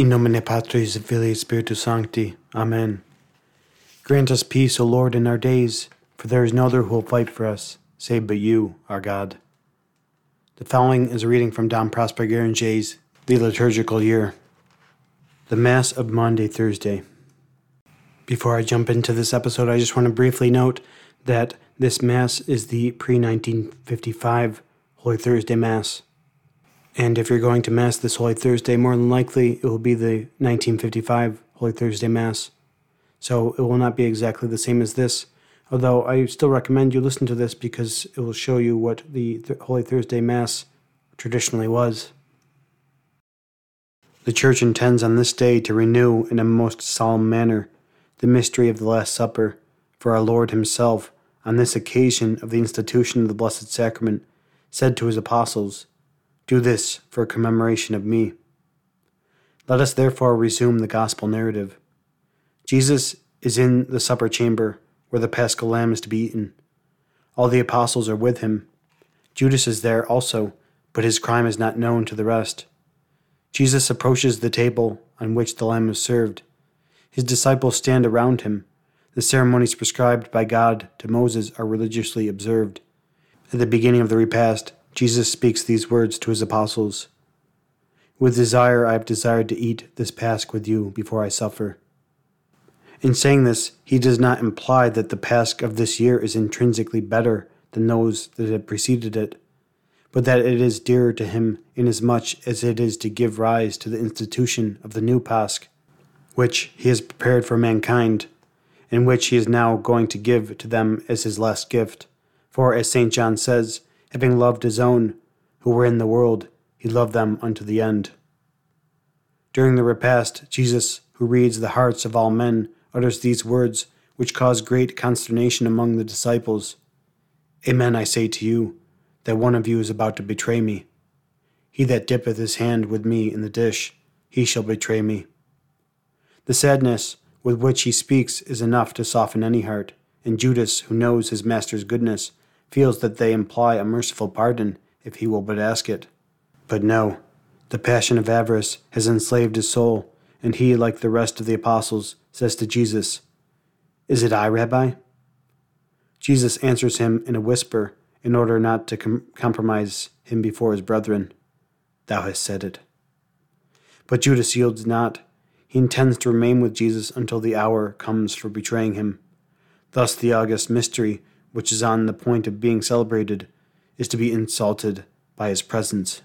In nomine Patris et Filii Spiritus Sancti. Amen. Grant us peace, O Lord, in our days, for there is no other who will fight for us, save but you, our God. The following is a reading from Dom Prosper Gueranger's The Liturgical Year. The Mass of Maundy Thursday. Before I jump into this episode, I just want to briefly note that this Mass is the pre 1955 Holy Thursday Mass. And if you're going to Mass this Holy Thursday, more than likely it will be the 1955 Holy Thursday Mass. So it will not be exactly the same as this, although I still recommend you listen to this because it will show you what the Th- Holy Thursday Mass traditionally was. The Church intends on this day to renew in a most solemn manner the mystery of the Last Supper for our Lord Himself on this occasion of the institution of the Blessed Sacrament said to His apostles, Do this for a commemoration of me. Let us therefore resume the Gospel narrative. Jesus is in the supper chamber where the paschal lamb is to be eaten. All the apostles are with him. Judas is there also, but his crime is not known to the rest. Jesus approaches the table on which the lamb is served. His disciples stand around him. The ceremonies prescribed by God to Moses are religiously observed. At the beginning of the repast, Jesus speaks these words to his apostles With desire I have desired to eat this Pasch with you before I suffer. In saying this, he does not imply that the Pasch of this year is intrinsically better than those that had preceded it, but that it is dearer to him inasmuch as it is to give rise to the institution of the new Pasch, which he has prepared for mankind, and which he is now going to give to them as his last gift. For, as St. John says, having loved his own, who were in the world, he loved them unto the end. During the repast, Jesus, who reads the hearts of all men, utters these words, which cause great consternation among the disciples Amen, I say to you, that one of you is about to betray me. He that dippeth his hand with me in the dish, he shall betray me. The sadness with which he speaks is enough to soften any heart, and Judas, who knows his master's goodness, feels that they imply a merciful pardon if he will but ask it. But no, the passion of avarice has enslaved his soul, and he, like the rest of the apostles, says to Jesus, Is it I, Rabbi? Jesus answers him in a whisper in order not to com- compromise him before his brethren. Thou hast said it. But Judas yields not. He intends to remain with Jesus until the hour comes for betraying him. Thus, the august mystery, which is on the point of being celebrated, is to be insulted by his presence.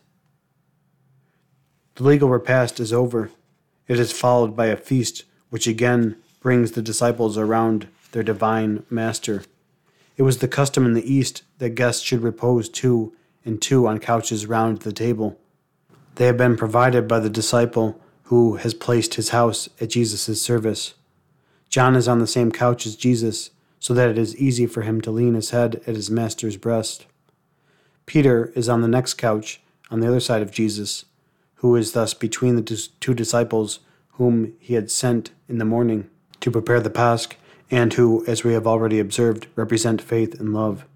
The legal repast is over. It is followed by a feast which again brings the disciples around their divine master. It was the custom in the East that guests should repose two and two on couches round the table. They have been provided by the disciple who has placed his house at Jesus' service. John is on the same couch as Jesus, so that it is easy for him to lean his head at his master's breast. Peter is on the next couch, on the other side of Jesus, who is thus between the two disciples whom he had sent in the morning to prepare the Pasch, and who, as we have already observed, represent faith and love.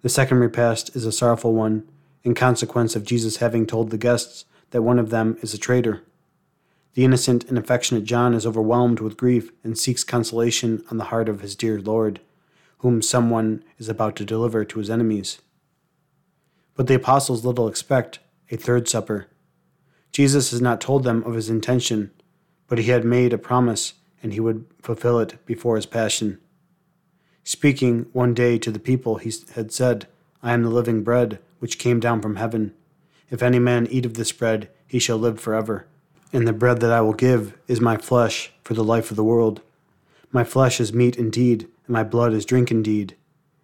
The second repast is a sorrowful one, in consequence of Jesus having told the guests that one of them is a traitor. The innocent and affectionate John is overwhelmed with grief and seeks consolation on the heart of his dear Lord, whom someone is about to deliver to his enemies. But the apostles little expect a third supper. Jesus has not told them of his intention, but he had made a promise and he would fulfill it before his passion. Speaking one day to the people, he had said, I am the living bread which came down from heaven. If any man eat of this bread, he shall live forever. And the bread that I will give is my flesh for the life of the world. My flesh is meat indeed, and my blood is drink indeed.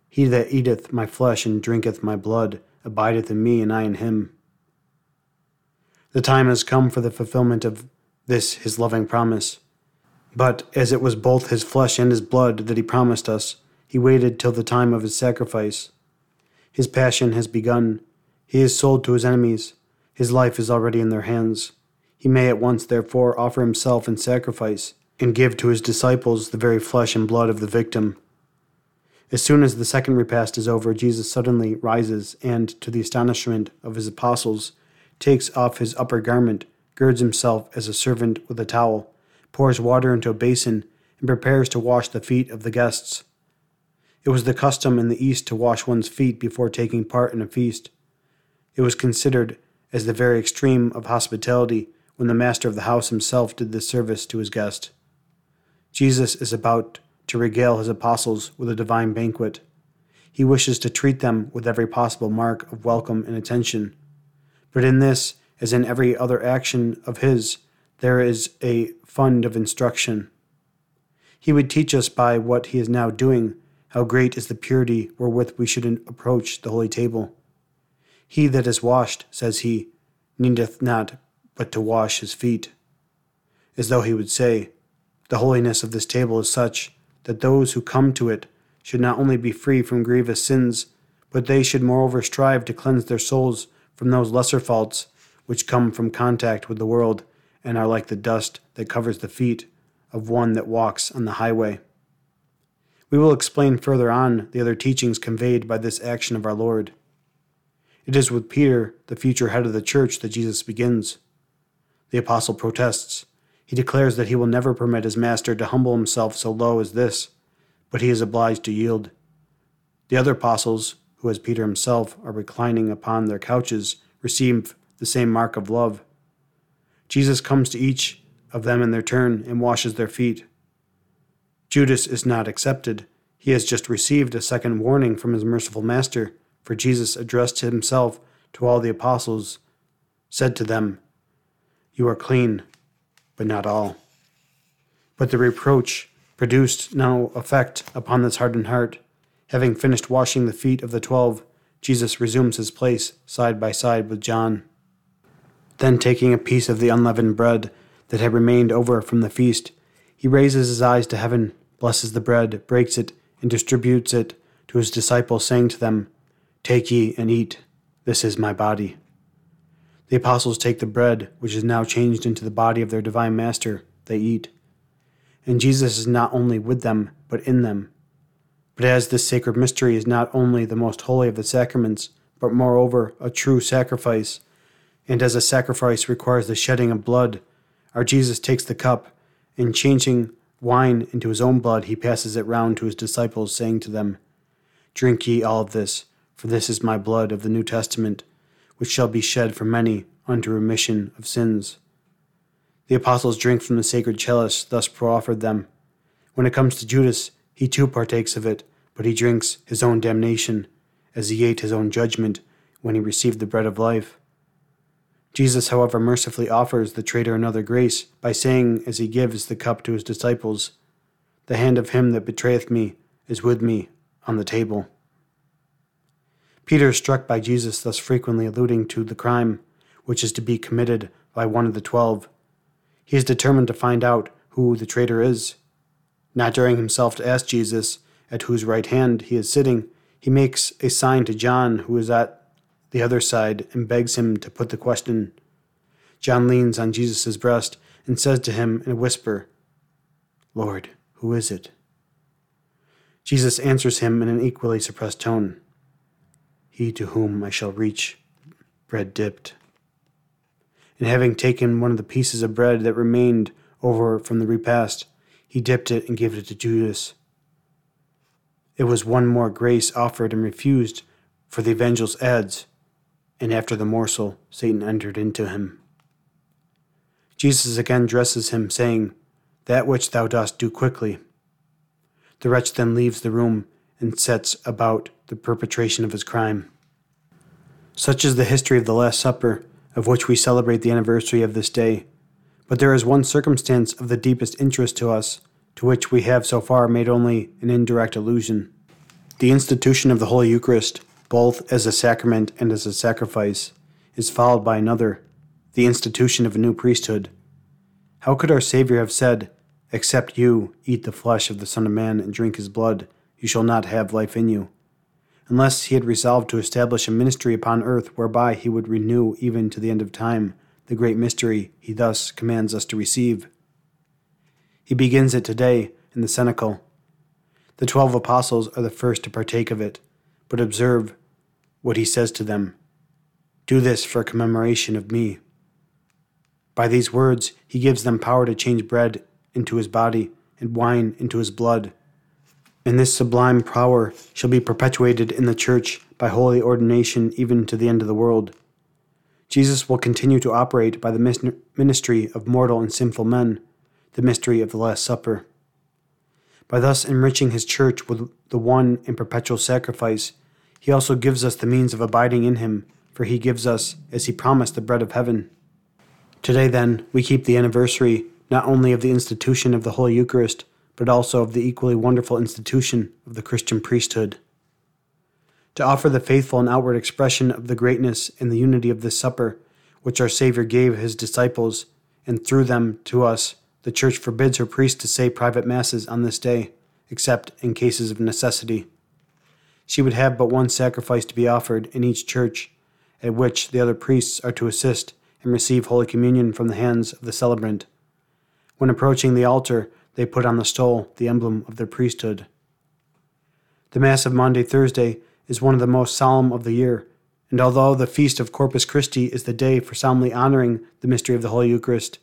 He that eateth my flesh and drinketh my blood abideth in me, and I in him. The time has come for the fulfillment of this his loving promise. But as it was both his flesh and his blood that he promised us, he waited till the time of his sacrifice. His passion has begun. He is sold to his enemies. His life is already in their hands. He may at once, therefore, offer himself in sacrifice and give to his disciples the very flesh and blood of the victim. As soon as the second repast is over, Jesus suddenly rises and, to the astonishment of his apostles, takes off his upper garment, girds himself as a servant with a towel, pours water into a basin, and prepares to wash the feet of the guests. It was the custom in the East to wash one's feet before taking part in a feast. It was considered as the very extreme of hospitality when the master of the house himself did this service to his guest. Jesus is about to regale his apostles with a divine banquet. He wishes to treat them with every possible mark of welcome and attention. But in this, as in every other action of his, there is a fund of instruction. He would teach us by what he is now doing how great is the purity wherewith we should approach the holy table. He that is washed, says he, needeth not but to wash his feet. As though he would say, The holiness of this table is such that those who come to it should not only be free from grievous sins, but they should moreover strive to cleanse their souls from those lesser faults which come from contact with the world and are like the dust that covers the feet of one that walks on the highway. We will explain further on the other teachings conveyed by this action of our Lord. It is with Peter, the future head of the church, that Jesus begins. The apostle protests. He declares that he will never permit his master to humble himself so low as this, but he is obliged to yield. The other apostles, who as Peter himself are reclining upon their couches, receive the same mark of love. Jesus comes to each of them in their turn and washes their feet. Judas is not accepted. He has just received a second warning from his merciful master, for Jesus addressed himself to all the apostles, said to them, You are clean, but not all. But the reproach produced no effect upon this hardened heart. Having finished washing the feet of the twelve, Jesus resumes his place side by side with John. Then, taking a piece of the unleavened bread that had remained over from the feast, he raises his eyes to heaven blesses the bread, breaks it, and distributes it to his disciples, saying to them, Take ye and eat, this is my body. The apostles take the bread, which is now changed into the body of their divine Master, they eat. And Jesus is not only with them, but in them. But as this sacred mystery is not only the most holy of the sacraments, but moreover a true sacrifice, and as a sacrifice requires the shedding of blood, our Jesus takes the cup, and changing wine into his own blood, he passes it round to his disciples, saying to them, Drink ye all of this, for this is my blood of the New Testament, which shall be shed for many unto remission of sins. The apostles drink from the sacred chalice thus proffered them. When it comes to Judas, he too partakes of it, but he drinks his own damnation, as he ate his own judgment when he received the bread of life. Jesus, however, mercifully offers the traitor another grace by saying, as he gives the cup to his disciples, The hand of him that betrayeth me is with me on the table. Peter is struck by Jesus thus frequently alluding to the crime which is to be committed by one of the twelve. He is determined to find out who the traitor is. Not daring himself to ask Jesus at whose right hand he is sitting, he makes a sign to John, who is at the other side and begs him to put the question. John leans on Jesus' breast and says to him in a whisper, Lord, who is it? Jesus answers him in an equally suppressed tone He to whom I shall reach bread dipped. And having taken one of the pieces of bread that remained over from the repast, he dipped it and gave it to Judas. It was one more grace offered and refused, for the evangelist adds, and after the morsel, Satan entered into him. Jesus again dresses him, saying, That which thou dost do quickly. The wretch then leaves the room and sets about the perpetration of his crime. Such is the history of the Last Supper, of which we celebrate the anniversary of this day. But there is one circumstance of the deepest interest to us, to which we have so far made only an indirect allusion. The institution of the Holy Eucharist both as a sacrament and as a sacrifice, is followed by another, the institution of a new priesthood. How could our Savior have said, Except you eat the flesh of the Son of Man and drink his blood, you shall not have life in you? Unless he had resolved to establish a ministry upon earth whereby he would renew even to the end of time the great mystery he thus commands us to receive. He begins it today in the cenacle. The twelve apostles are the first to partake of it, but observe what he says to them Do this for commemoration of me. By these words, he gives them power to change bread into his body and wine into his blood. And this sublime power shall be perpetuated in the church by holy ordination even to the end of the world. Jesus will continue to operate by the ministry of mortal and sinful men, the mystery of the Last Supper. By thus enriching his church with the one and perpetual sacrifice, he also gives us the means of abiding in him, for he gives us, as he promised, the bread of heaven. Today, then, we keep the anniversary not only of the institution of the Holy Eucharist, but also of the equally wonderful institution of the Christian priesthood. To offer the faithful an outward expression of the greatness and the unity of this supper, which our Savior gave his disciples, and through them to us, the Church forbids her priests to say private masses on this day, except in cases of necessity. She would have but one sacrifice to be offered in each church, at which the other priests are to assist and receive Holy Communion from the hands of the celebrant. When approaching the altar, they put on the stole the emblem of their priesthood. The Mass of Maundy Thursday is one of the most solemn of the year, and although the feast of Corpus Christi is the day for solemnly honoring the mystery of the Holy Eucharist,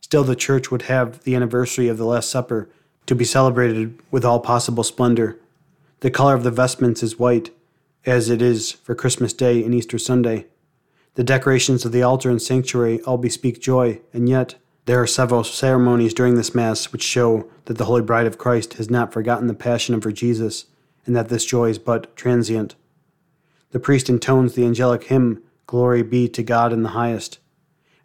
still the Church would have the anniversary of the Last Supper to be celebrated with all possible splendor. The color of the vestments is white, as it is for Christmas Day and Easter Sunday. The decorations of the altar and sanctuary all bespeak joy, and yet there are several ceremonies during this Mass which show that the Holy Bride of Christ has not forgotten the passion of her Jesus, and that this joy is but transient. The priest intones the angelic hymn, Glory be to God in the highest,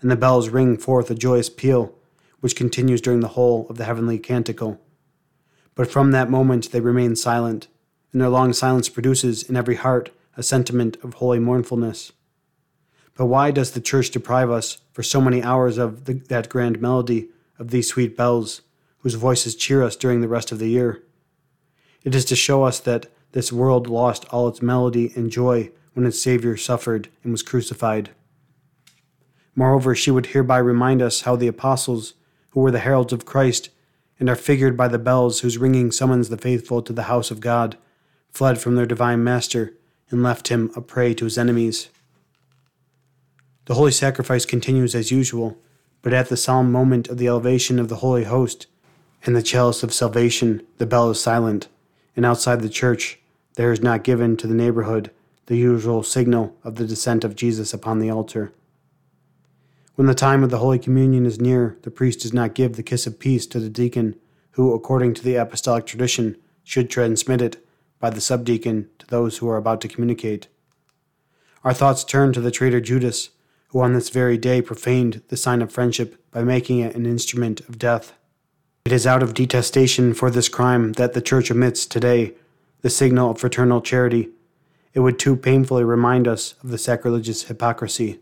and the bells ring forth a joyous peal, which continues during the whole of the heavenly canticle. But from that moment they remain silent, and their long silence produces in every heart a sentiment of holy mournfulness. But why does the church deprive us for so many hours of the, that grand melody of these sweet bells, whose voices cheer us during the rest of the year? It is to show us that this world lost all its melody and joy when its Savior suffered and was crucified. Moreover, she would hereby remind us how the apostles, who were the heralds of Christ, and are figured by the bells whose ringing summons the faithful to the house of God, fled from their divine Master and left him a prey to his enemies. The holy sacrifice continues as usual, but at the solemn moment of the elevation of the holy host and the chalice of salvation, the bell is silent, and outside the church there is not given to the neighborhood the usual signal of the descent of Jesus upon the altar. When the time of the Holy Communion is near, the priest does not give the kiss of peace to the deacon, who, according to the apostolic tradition, should transmit it by the subdeacon to those who are about to communicate. Our thoughts turn to the traitor Judas, who on this very day profaned the sign of friendship by making it an instrument of death. It is out of detestation for this crime that the Church omits today the signal of fraternal charity. It would too painfully remind us of the sacrilegious hypocrisy.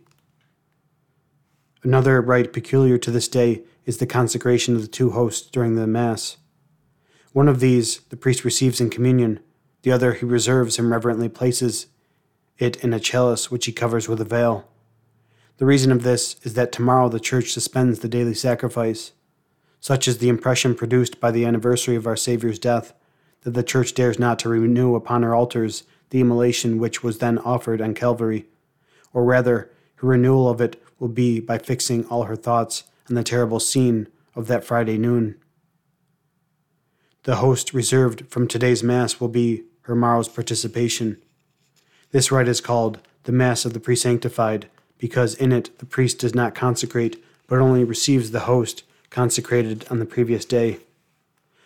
Another rite peculiar to this day is the consecration of the two hosts during the Mass. One of these the priest receives in communion, the other he reserves and reverently places it in a chalice which he covers with a veil. The reason of this is that tomorrow the Church suspends the daily sacrifice. Such is the impression produced by the anniversary of our Saviour's death, that the Church dares not to renew upon her altars the immolation which was then offered on Calvary, or rather, her renewal of it will be by fixing all her thoughts on the terrible scene of that Friday noon. The host reserved from today's Mass will be her morrow's participation. This rite is called the Mass of the Presanctified because in it the priest does not consecrate, but only receives the host consecrated on the previous day.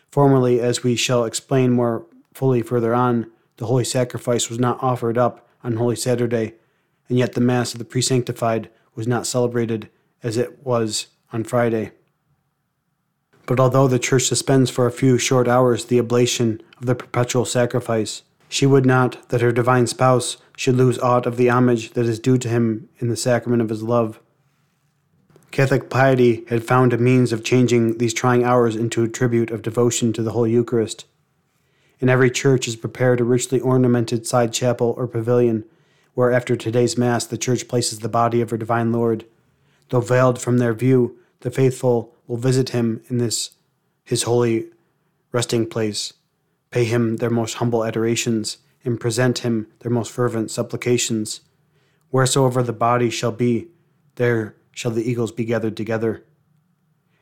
Formerly, as we shall explain more fully further on, the holy sacrifice was not offered up on Holy Saturday, and yet the Mass of the Presanctified was not celebrated as it was on Friday. But although the Church suspends for a few short hours the oblation of the perpetual sacrifice, she would not that her divine spouse should lose aught of the homage that is due to him in the sacrament of his love. Catholic piety had found a means of changing these trying hours into a tribute of devotion to the Holy Eucharist. In every church is prepared a richly ornamented side chapel or pavilion, where after today's Mass the Church places the body of her Divine Lord. Though veiled from their view, the faithful will visit him in this his holy resting place, pay him their most humble adorations, and present him their most fervent supplications. Wheresoever the body shall be, there shall the eagles be gathered together.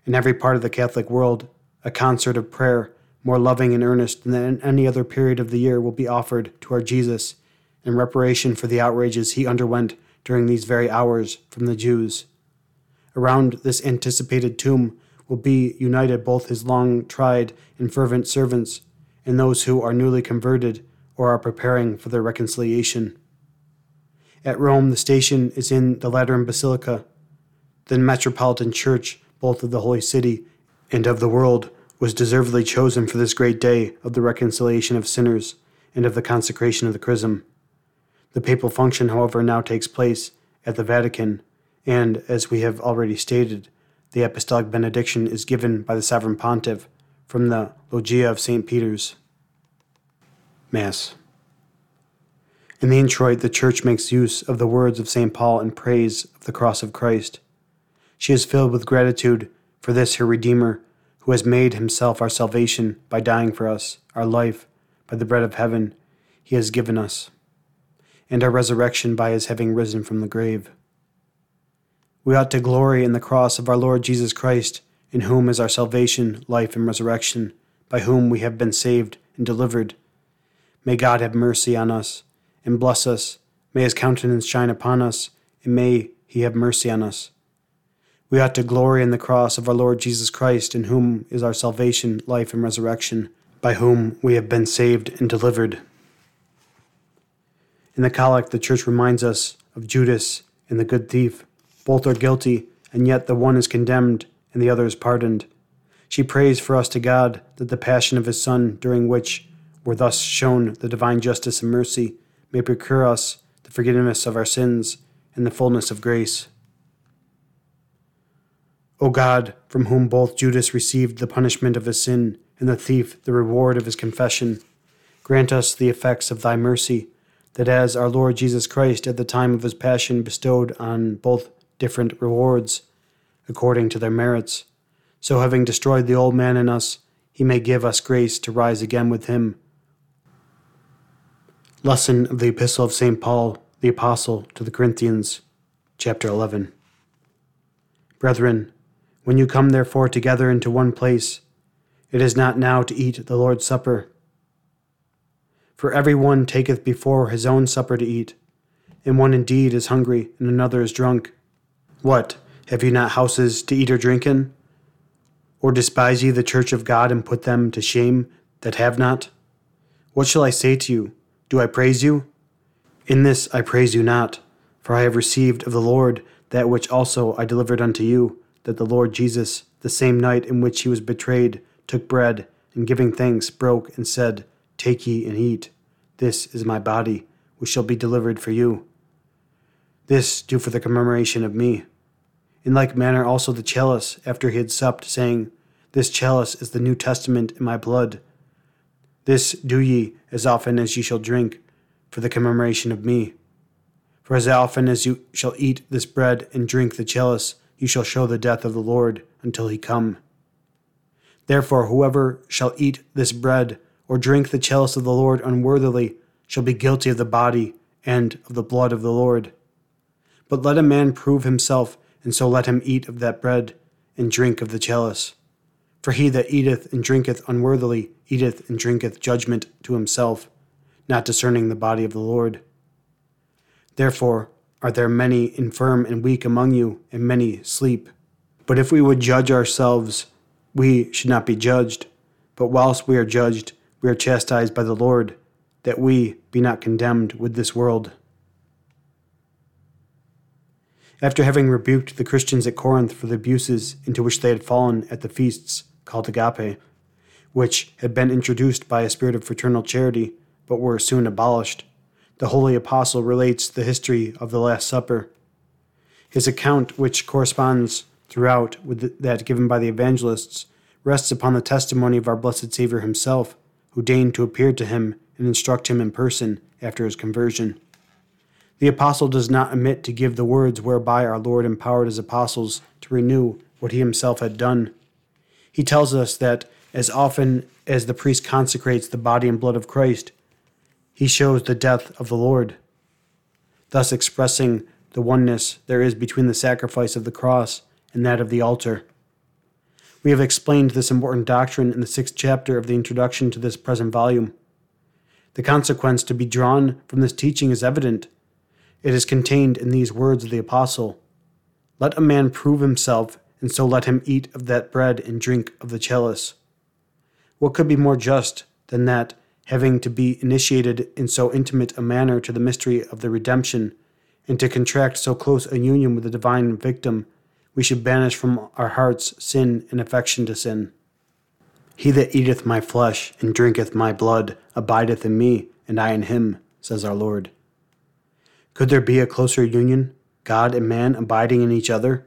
In every part of the Catholic world, a concert of prayer, more loving and earnest than any other period of the year, will be offered to our Jesus in reparation for the outrages he underwent during these very hours from the Jews. Around this anticipated tomb will be united both his long tried and fervent servants and those who are newly converted or are preparing for their reconciliation. At Rome, the station is in the Lateran Basilica, the metropolitan church, both of the Holy City and of the world, was deservedly chosen for this great day of the reconciliation of sinners and of the consecration of the chrism. The papal function, however, now takes place at the Vatican, and, as we have already stated, the apostolic benediction is given by the sovereign pontiff from the Loggia of St. Peter's. Mass. In the introit, the Church makes use of the words of St. Paul in praise of the cross of Christ. She is filled with gratitude for this her Redeemer, who has made himself our salvation by dying for us, our life, by the bread of heaven he has given us and our resurrection by his having risen from the grave. We ought to glory in the cross of our Lord Jesus Christ, in whom is our salvation, life, and resurrection, by whom we have been saved and delivered. May God have mercy on us and bless us. May his countenance shine upon us, and may he have mercy on us. We ought to glory in the cross of our Lord Jesus Christ, in whom is our salvation, life, and resurrection, by whom we have been saved and delivered. In the Collect, the Church reminds us of Judas and the good thief. Both are guilty, and yet the one is condemned and the other is pardoned. She prays for us to God that the passion of His Son, during which were thus shown the divine justice and mercy, may procure us the forgiveness of our sins and the fullness of grace. O God, from whom both Judas received the punishment of his sin and the thief the reward of his confession, grant us the effects of thy mercy that as our Lord Jesus Christ at the time of his passion bestowed on both different rewards according to their merits, so having destroyed the old man in us, he may give us grace to rise again with him. Lesson of the Epistle of St. Paul, the Apostle, to the Corinthians, chapter 11. Brethren, when you come therefore together into one place, it is not now to eat the Lord's Supper for every one taketh before his own supper to eat, and one indeed is hungry, and another is drunk. What, have ye not houses to eat or drink in? Or despise ye the church of God, and put them to shame that have not? What shall I say to you? Do I praise you? In this I praise you not, for I have received of the Lord that which also I delivered unto you, that the Lord Jesus, the same night in which he was betrayed, took bread, and giving thanks, broke, and said, Take ye and eat. This is my body, which shall be delivered for you. This do for the commemoration of me. In like manner also the chalice, after he had supped, saying, This chalice is the New Testament in my blood. This do ye as often as ye shall drink, for the commemoration of me. For as often as you shall eat this bread and drink the chalice, you shall show the death of the Lord until he come. Therefore, whoever shall eat this bread or drink the chalice of the Lord unworthily shall be guilty of the body and of the blood of the Lord. But let a man prove himself, and so let him eat of that bread and drink of the chalice. For he that eateth and drinketh unworthily eateth and drinketh judgment to himself, not discerning the body of the Lord. Therefore are there many infirm and weak among you, and many sleep. But if we would judge ourselves, we should not be judged. But whilst we are judged, we are chastised by the Lord, that we be not condemned with this world. After having rebuked the Christians at Corinth for the abuses into which they had fallen at the feasts called agape, which had been introduced by a spirit of fraternal charity, but were soon abolished, the Holy Apostle relates the history of the Last Supper. His account, which corresponds throughout with that given by the evangelists, rests upon the testimony of our blessed Savior himself, who deigned to appear to him and instruct him in person after his conversion. The apostle does not omit to give the words whereby our Lord empowered his apostles to renew what he himself had done. He tells us that as often as the priest consecrates the body and blood of Christ, he shows the death of the Lord, thus expressing the oneness there is between the sacrifice of the cross and that of the altar. We have explained this important doctrine in the sixth chapter of the introduction to this present volume. The consequence to be drawn from this teaching is evident. It is contained in these words of the Apostle Let a man prove himself, and so let him eat of that bread and drink of the chalice. What could be more just than that, having to be initiated in so intimate a manner to the mystery of the redemption, and to contract so close a union with the divine victim, we should banish from our hearts sin and affection to sin? He that eateth my flesh and drinketh my blood abideth in me, and I in him, says our Lord. Could there be a closer union, God and man abiding in each other?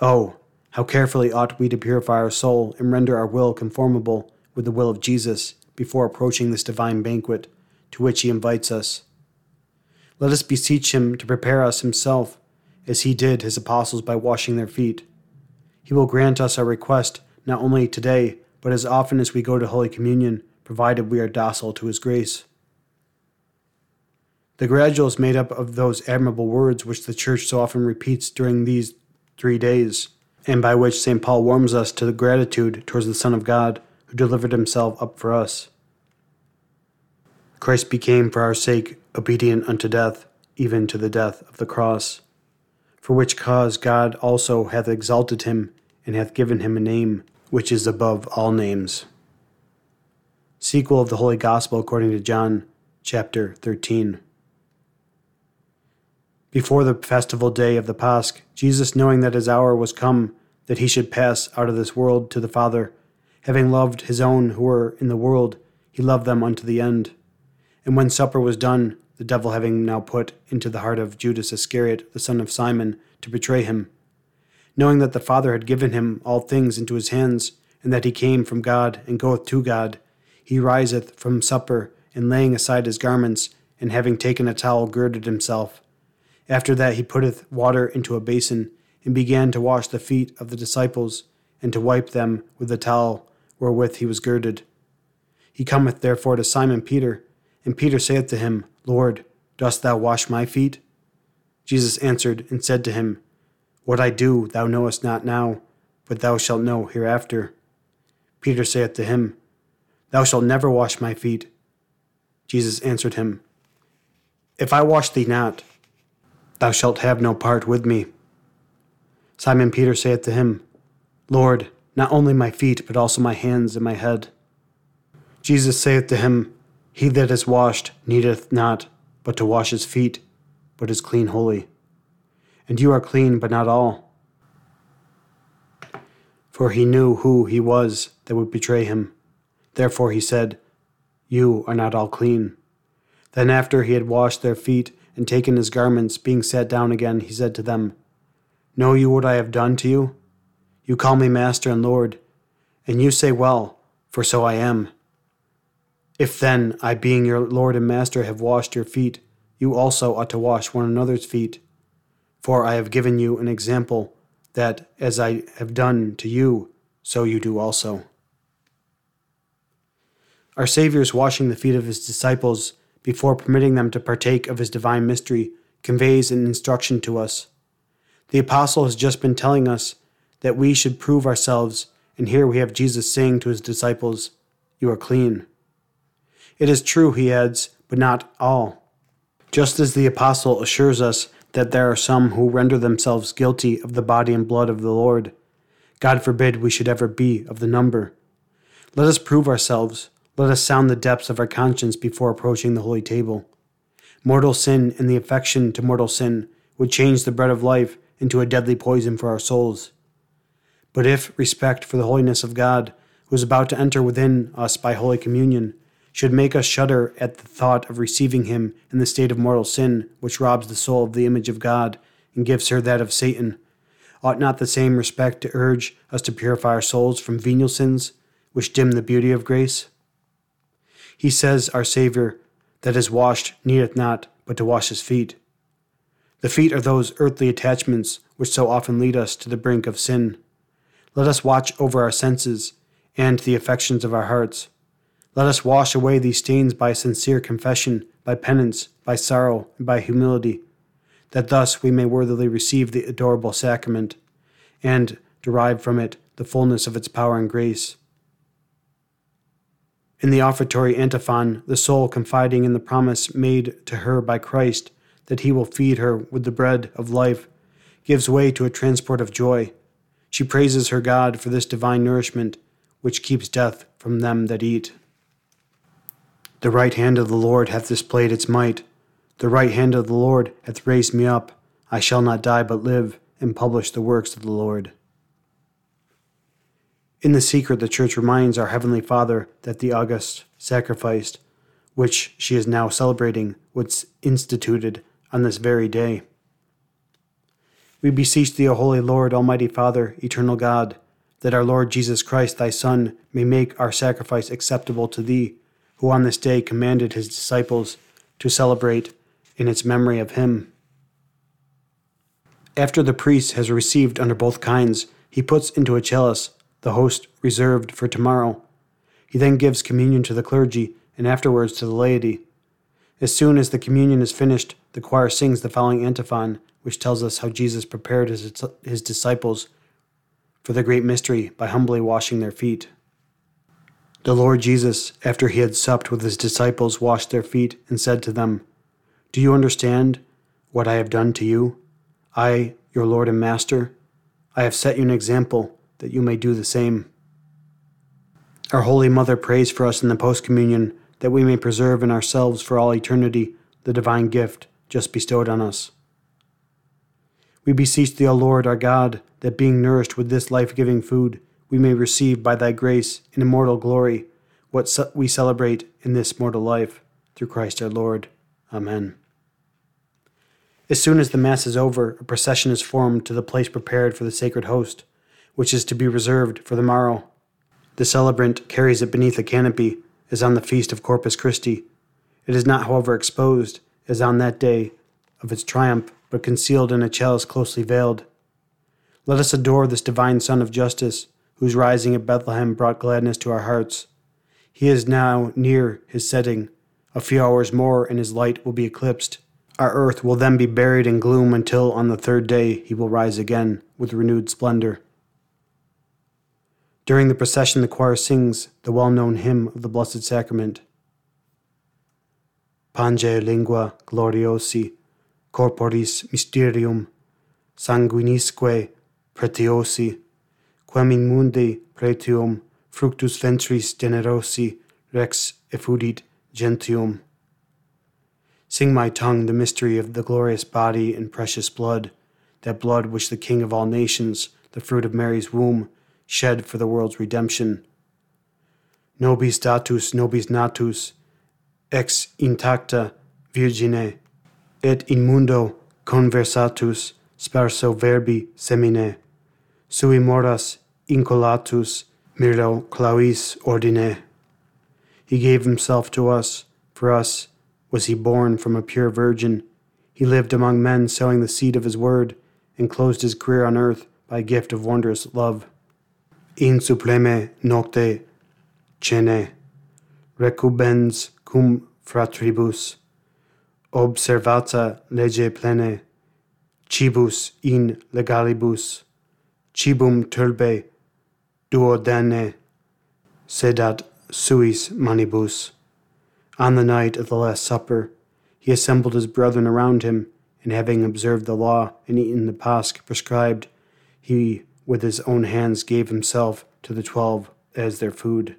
Oh, how carefully ought we to purify our soul and render our will conformable with the will of Jesus before approaching this divine banquet to which he invites us. Let us beseech him to prepare us himself, as he did his apostles by washing their feet. He will grant us our request not only today, but as often as we go to Holy Communion, provided we are docile to His grace. The gradual is made up of those admirable words which the Church so often repeats during these three days, and by which St. Paul warms us to the gratitude towards the Son of God who delivered himself up for us. Christ became for our sake obedient unto death, even to the death of the cross, for which cause God also hath exalted him and hath given him a name which is above all names. Sequel of the Holy Gospel according to John, chapter 13. Before the festival day of the Pasch, Jesus, knowing that his hour was come, that he should pass out of this world to the Father, having loved his own who were in the world, he loved them unto the end. And when supper was done, the devil having now put into the heart of Judas Iscariot, the son of Simon, to betray him, knowing that the Father had given him all things into his hands, and that he came from God and goeth to God, he riseth from supper, and laying aside his garments, and having taken a towel, girded himself. After that he putteth water into a basin, and began to wash the feet of the disciples, and to wipe them with the towel wherewith he was girded. He cometh therefore to Simon Peter, and Peter saith to him, Lord, dost thou wash my feet? Jesus answered and said to him, what I do thou knowest not now, but thou shalt know hereafter. Peter saith to him, Thou shalt never wash my feet. Jesus answered him, If I wash thee not, thou shalt have no part with me. Simon Peter saith to him, Lord, not only my feet, but also my hands and my head. Jesus saith to him, He that is washed needeth not but to wash his feet, but is clean wholly and you are clean, but not all. For he knew who he was that would betray him. Therefore he said, You are not all clean. Then, after he had washed their feet and taken his garments, being sat down again, he said to them, Know you what I have done to you? You call me Master and Lord, and you say, Well, for so I am. If then, I being your Lord and Master, have washed your feet, you also ought to wash one another's feet. For I have given you an example that as I have done to you, so you do also. Our Saviour's washing the feet of his disciples before permitting them to partake of his divine mystery conveys an instruction to us. The apostle has just been telling us that we should prove ourselves, and here we have Jesus saying to his disciples, You are clean. It is true, he adds, but not all. Just as the apostle assures us that there are some who render themselves guilty of the body and blood of the Lord. God forbid we should ever be of the number. Let us prove ourselves. Let us sound the depths of our conscience before approaching the holy table. Mortal sin and the affection to mortal sin would change the bread of life into a deadly poison for our souls. But if respect for the holiness of God, who is about to enter within us by Holy Communion, should make us shudder at the thought of receiving him in the state of mortal sin, which robs the soul of the image of God and gives her that of Satan. Ought not the same respect to urge us to purify our souls from venial sins, which dim the beauty of grace? He says, Our Saviour, that is washed needeth not but to wash his feet. The feet are those earthly attachments which so often lead us to the brink of sin. Let us watch over our senses and the affections of our hearts let us wash away these stains by sincere confession, by penance, by sorrow, and by humility. that thus we may worthily receive the adorable sacrament and derive from it the fullness of its power and grace. In the offertory antiphon, the soul confiding in the promise made to her by Christ that he will feed her with the bread of life gives way to a transport of joy. She praises her God for this divine nourishment which keeps death from them that eat. The right hand of the Lord hath displayed its might. The right hand of the Lord hath raised me up. I shall not die but live and publish the works of the Lord. In the secret, the Church reminds our Heavenly Father that the august sacrifice, which she is now celebrating, was instituted on this very day. We beseech thee, O Holy Lord, Almighty Father, eternal God, that our Lord Jesus Christ, thy Son, may make our sacrifice acceptable to thee, who on this day commanded his disciples to celebrate in its memory of him. After the priest has received under both kinds, he puts into a chalice the host reserved for tomorrow. He then gives communion to the clergy and afterwards to the laity. As soon as the communion is finished, the choir sings the following antiphon, which tells us how Jesus prepared his, his disciples for the great mystery by humbly washing their feet. The Lord Jesus, after he had supped with his disciples, washed their feet and said to them, Do you understand what I have done to you? I, your Lord and Master, I have set you an example that you may do the same. Our Holy Mother prays for us in the post communion that we may preserve in ourselves for all eternity the divine gift just bestowed on us. We beseech thee, O Lord our God, that being nourished with this life giving food, we may receive by thy grace in immortal glory what we celebrate in this mortal life, through Christ our Lord. Amen. As soon as the Mass is over, a procession is formed to the place prepared for the sacred host, which is to be reserved for the morrow. The celebrant carries it beneath a canopy, as on the feast of Corpus Christi. It is not, however, exposed, as on that day of its triumph, but concealed in a chalice closely veiled. Let us adore this divine Sun of justice, whose rising at Bethlehem brought gladness to our hearts. He is now near his setting. A few hours more, and his light will be eclipsed. Our earth will then be buried in gloom until on the third day he will rise again with renewed splendor. During the procession, the choir sings the well known hymn of the Blessed Sacrament Pange lingua gloriosi, corporis mysterium, sanguinisque pretiosi, quem in mundi pretium fructus ventris generosi rex effudit gentium. Sing my tongue the mystery of the glorious body and precious blood, that blood which the King of all nations, the fruit of Mary's womb, shed for the world's redemption. Nobis datus, nobis natus, ex intacta virgine, et in mundo conversatus sparso verbi semine, sui moras incolatus miro clausit ordine. He gave himself to us, for us was he born from a pure virgin. He lived among men, sowing the seed of his word, and closed his career on earth by a gift of wondrous love in supreme nocte cene, recubens cum fratribus, observata lege plene, cibus in legalibus, cibum turbe duodene, sedat suis manibus. On the night of the Last Supper, he assembled his brethren around him, and having observed the law and eaten the pasch prescribed, he with his own hands gave himself to the twelve as their food.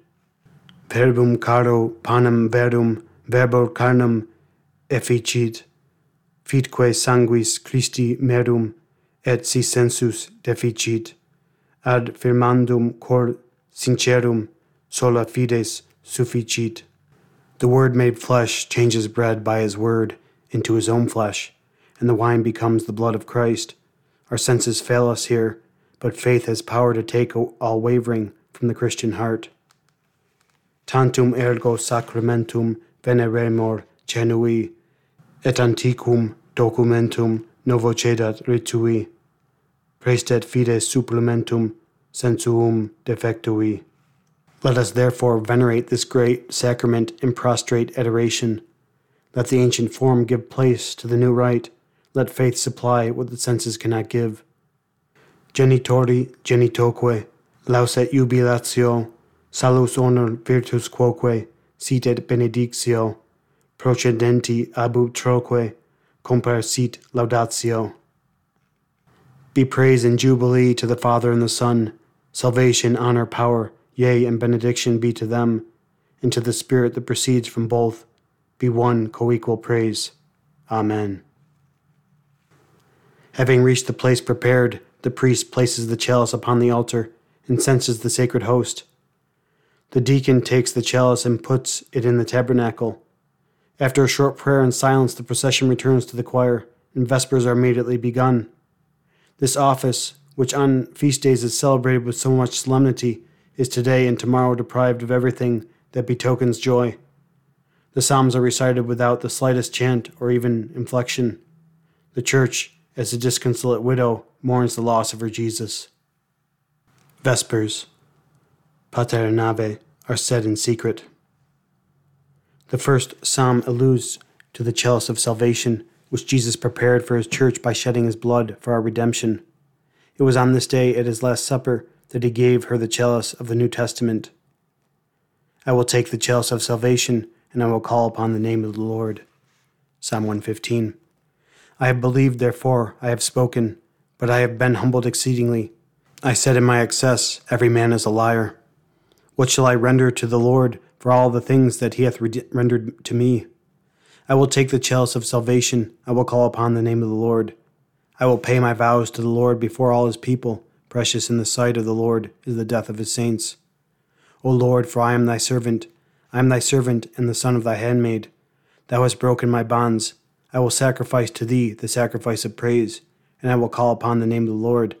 Verbum caro panem verum verbo carnem efficit, fitque sanguis Christi merum et si sensus deficit, ad firmandum cor sincerum sola fides sufficit. The Word made flesh changes bread by His Word into His own flesh, and the wine becomes the blood of Christ. Our senses fail us here, but faith has power to take all wavering from the Christian heart. Tantum ergo sacramentum veneremur cernui, et antiquum documentum novocedat ritui, praestet fides supplementum sensuum defectui. Let us therefore venerate this great sacrament in prostrate adoration. Let the ancient form give place to the new rite. let faith supply what the senses cannot give. Genitori genitoque, laus et jubilatio, salus honor virtus quoque, sit et benedictio, procedenti ab utroque, compar sit laudatio. Be praise and jubilee to the Father and the Son, salvation, honor, power, yea, and benediction be to them, and to the Spirit that proceeds from both, be one co-equal praise. Amen. Having reached the place prepared, the priest places the chalice upon the altar and censes the sacred host. The deacon takes the chalice and puts it in the tabernacle. After a short prayer and silence, the procession returns to the choir, and vespers are immediately begun. This office, which on feast days is celebrated with so much solemnity, is today and tomorrow deprived of everything that betokens joy. The Psalms are recited without the slightest chant or even inflection. The Church, as a disconsolate widow, mourns the loss of her Jesus. Vespers, Pater Nave, are said in secret. The first psalm alludes to the chalice of salvation, which Jesus prepared for his church by shedding his blood for our redemption. It was on this day at his Last Supper that he gave her the chalice of the New Testament. I will take the chalice of salvation, and I will call upon the name of the Lord. Psalm 115. I have believed, therefore I have spoken, but I have been humbled exceedingly. I said in my excess, Every man is a liar. What shall I render to the Lord for all the things that he hath re- rendered to me? I will take the chalice of salvation, I will call upon the name of the Lord. I will pay my vows to the Lord before all his people. Precious in the sight of the Lord is the death of his saints. O Lord, for I am thy servant. I am thy servant and the son of thy handmaid. Thou hast broken my bonds. I will sacrifice to thee the sacrifice of praise, and I will call upon the name of the Lord.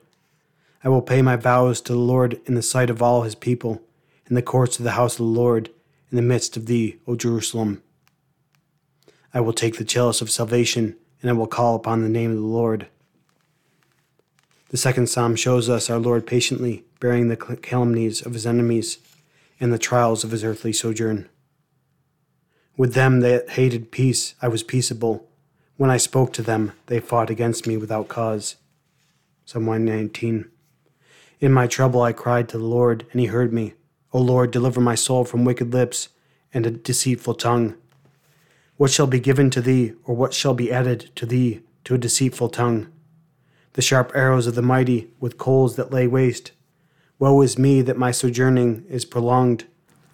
I will pay my vows to the Lord in the sight of all his people, in the courts of the house of the Lord, in the midst of thee, O Jerusalem. I will take the chalice of salvation, and I will call upon the name of the Lord. The second psalm shows us our Lord patiently bearing the calumnies of his enemies and the trials of his earthly sojourn. With them that hated peace, I was peaceable. When I spoke to them, they fought against me without cause. Psalm 119. In my trouble I cried to the Lord, and he heard me. O Lord, deliver my soul from wicked lips and a deceitful tongue. What shall be given to thee, or what shall be added to thee to a deceitful tongue? The sharp arrows of the mighty, with coals that lay waste. Woe is me that my sojourning is prolonged.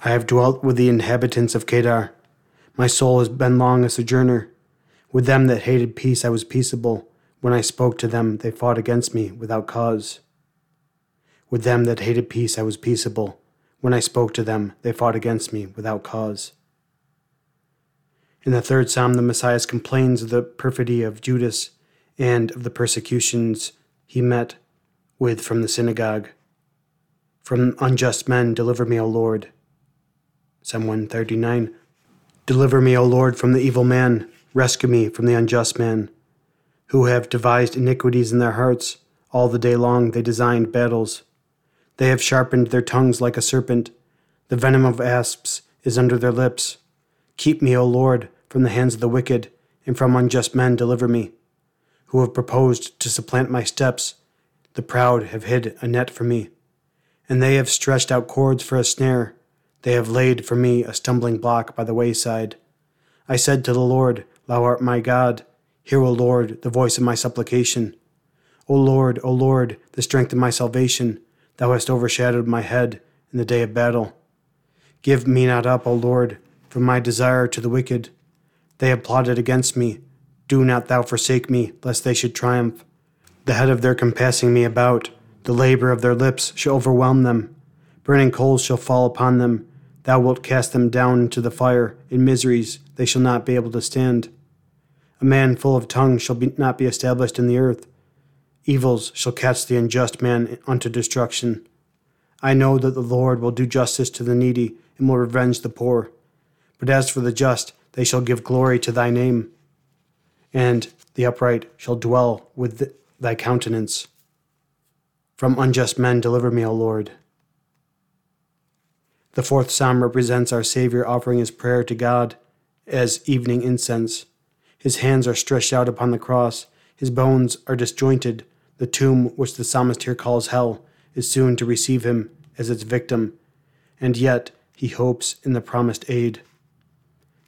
I have dwelt with the inhabitants of Kedar. My soul has been long a sojourner. With them that hated peace I was peaceable. When I spoke to them, they fought against me without cause. With them that hated peace I was peaceable. When I spoke to them, they fought against me without cause. In the third psalm, the Messiah complains of the perfidy of Judas and of the persecutions he met with from the synagogue. From unjust men, deliver me, O Lord. Psalm 139 Deliver me, O Lord, from the evil man. Rescue me from the unjust men, who have devised iniquities in their hearts. All the day long they designed battles. They have sharpened their tongues like a serpent. The venom of asps is under their lips. Keep me, O Lord, from the hands of the wicked, and from unjust men deliver me, who have proposed to supplant my steps. The proud have hid a net for me and they have stretched out cords for a snare. They have laid for me a stumbling block by the wayside. I said to the Lord, Thou art my God. Hear, O Lord, the voice of my supplication. O Lord, O Lord, the strength of my salvation, Thou hast overshadowed my head in the day of battle. Give me not up, O Lord, from my desire to the wicked. They have plotted against me. Do not thou forsake me, lest they should triumph. The head of their compassing me about the labor of their lips shall overwhelm them. Burning coals shall fall upon them. Thou wilt cast them down into the fire. In miseries they shall not be able to stand. A man full of tongues shall be, not be established in the earth. Evils shall catch the unjust man unto destruction. I know that the Lord will do justice to the needy and will revenge the poor. But as for the just, they shall give glory to thy name, and the upright shall dwell with thy countenance. From unjust men, deliver me, O Lord. The fourth psalm represents our Savior offering his prayer to God as evening incense. His hands are stretched out upon the cross, His bones are disjointed. The tomb, which the psalmist here calls hell, is soon to receive him as its victim, and yet he hopes in the promised aid.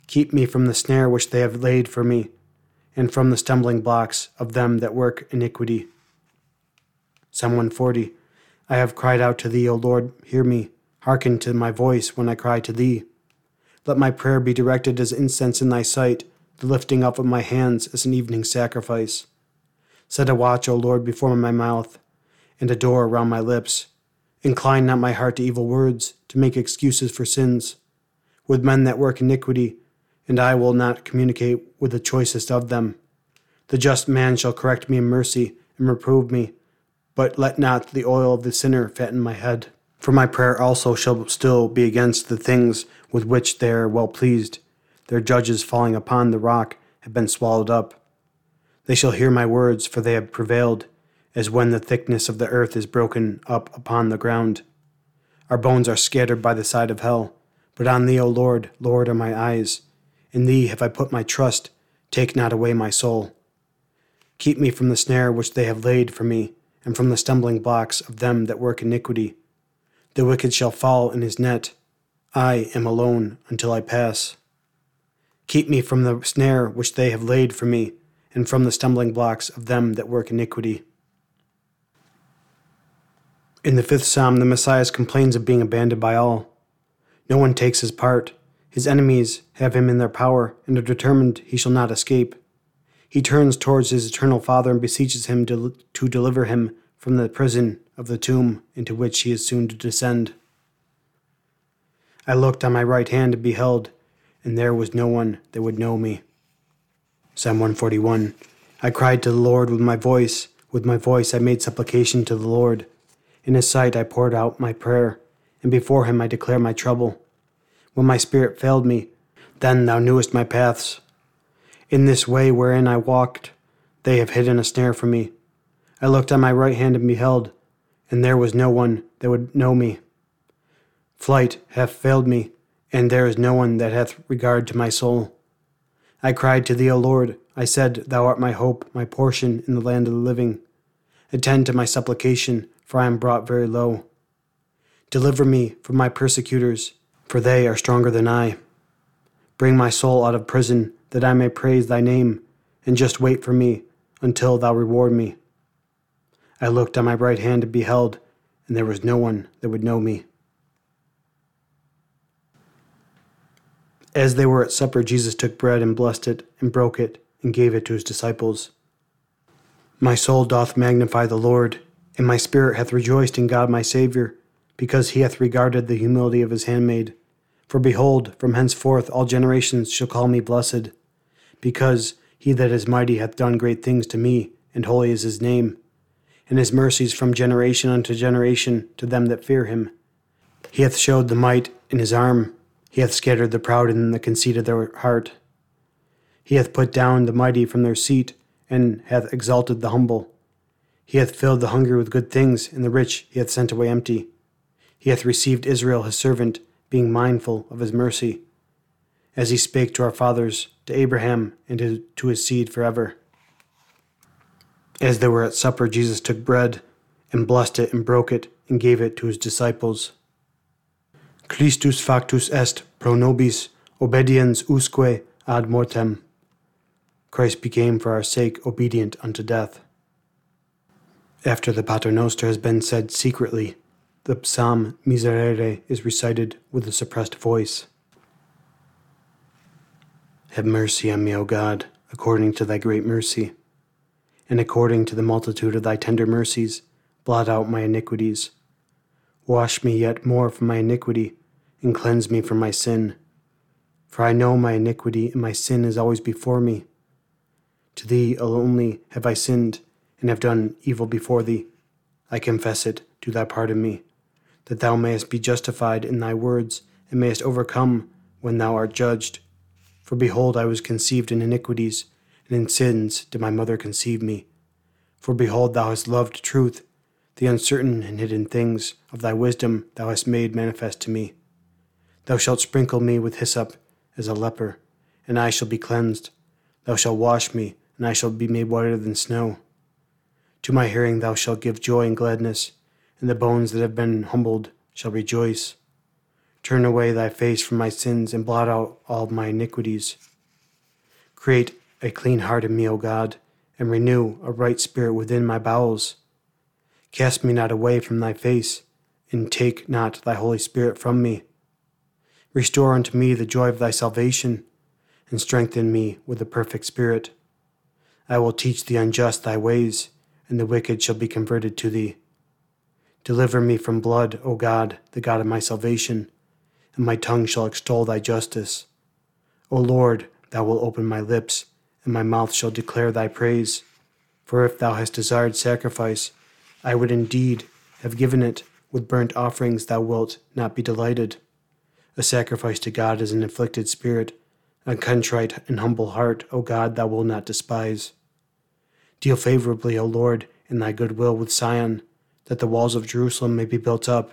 Keep me from the snare which they have laid for me, and from the stumbling blocks of them that work iniquity. Psalm 140 I have cried out to thee, O Lord, hear me. Hearken to my voice when I cry to thee. Let my prayer be directed as incense in thy sight, the lifting up of my hands as an evening sacrifice. Set a watch, O Lord, before my mouth, and a door around my lips. Incline not my heart to evil words, to make excuses for sins. With men that work iniquity, and I will not communicate with the choicest of them. The just man shall correct me in mercy and reprove me, but let not the oil of the sinner fatten my head. For my prayer also shall still be against the things with which they are well pleased. Their judges falling upon the rock have been swallowed up. They shall hear my words, for they have prevailed, as when the thickness of the earth is broken up upon the ground. Our bones are scattered by the side of hell. But on thee, O Lord, Lord, are my eyes. In thee have I put my trust. Take not away my soul. Keep me from the snare which they have laid for me, and from the stumbling blocks of them that work iniquity. The wicked shall fall in his net. I am alone until I pass. Keep me from the snare which they have laid for me, and from the stumbling blocks of them that work iniquity. In the fifth psalm, the Messiah complains of being abandoned by all. No one takes his part. His enemies have him in their power and are determined he shall not escape. He turns towards his eternal Father and beseeches him to, to deliver him from the prison of the tomb into which he is soon to descend. I looked on my right hand and beheld, and there was no one that would know me. Psalm 141 I cried to the Lord with my voice. With my voice I made supplication to the Lord. In his sight I poured out my prayer, and before him I declared my trouble. When my spirit failed me, then thou knewest my paths. In this way wherein I walked, they have hidden a snare for me. I looked on my right hand and beheld, and there was no one that would know me. Flight hath failed me, and there is no one that hath regard to my soul. I cried to thee, O Lord. I said, Thou art my hope, my portion in the land of the living. Attend to my supplication, for I am brought very low. Deliver me from my persecutors, for they are stronger than I. Bring my soul out of prison, that I may praise thy name, and just wait for me until thou reward me. I looked on my right hand and beheld, and there was no one that would know me. As they were at supper, Jesus took bread and blessed it, and broke it, and gave it to his disciples. My soul doth magnify the Lord, and my spirit hath rejoiced in God my Saviour, because he hath regarded the humility of his handmaid. For behold, from henceforth all generations shall call me blessed, because he that is mighty hath done great things to me, and holy is his name. And his mercies from generation unto generation to them that fear him. He hath showed the might in his arm, he hath scattered the proud in the conceit of their heart. He hath put down the mighty from their seat, and hath exalted the humble. He hath filled the hungry with good things, and the rich he hath sent away empty. He hath received Israel his servant, being mindful of his mercy, as he spake to our fathers, to Abraham, and to his seed forever. As they were at supper, Jesus took bread, and blessed it, and broke it, and gave it to his disciples. Christus factus est pro nobis obediens usque ad mortem. Christ became for our sake obedient unto death. After the Paternoster has been said secretly, the Psalm Miserere is recited with a suppressed voice. Have mercy on me, O God, according to thy great mercy, and according to the multitude of thy tender mercies, blot out my iniquities. Wash me yet more from my iniquity, and cleanse me from my sin. For I know my iniquity, and my sin is always before me. To thee only have I sinned, and have done evil before thee. I confess it, do thou pardon me that thou mayest be justified in thy words, and mayest overcome when thou art judged. For behold, I was conceived in iniquities, and in sins did my mother conceive me. For behold, thou hast loved truth, the uncertain and hidden things of thy wisdom thou hast made manifest to me. Thou shalt sprinkle me with hyssop as a leper, and I shall be cleansed. Thou shalt wash me, and I shall be made whiter than snow. To my hearing thou shalt give joy and gladness, and the bones that have been humbled shall rejoice. Turn away thy face from my sins and blot out all my iniquities. Create a clean heart in me, O God, and renew a right spirit within my bowels. Cast me not away from thy face, and take not thy Holy Spirit from me. Restore unto me the joy of thy salvation, and strengthen me with a perfect spirit. I will teach the unjust thy ways, and the wicked shall be converted to thee. Deliver me from blood, O God, the God of my salvation, and my tongue shall extol thy justice. O Lord, thou wilt open my lips, and my mouth shall declare thy praise. For if thou hast desired sacrifice, I would indeed have given it. With burnt offerings thou wilt not be delighted. A sacrifice to God is an afflicted spirit, a contrite and humble heart, O God, thou wilt not despise. Deal favorably, O Lord, in thy good will with Sion, that the walls of Jerusalem may be built up.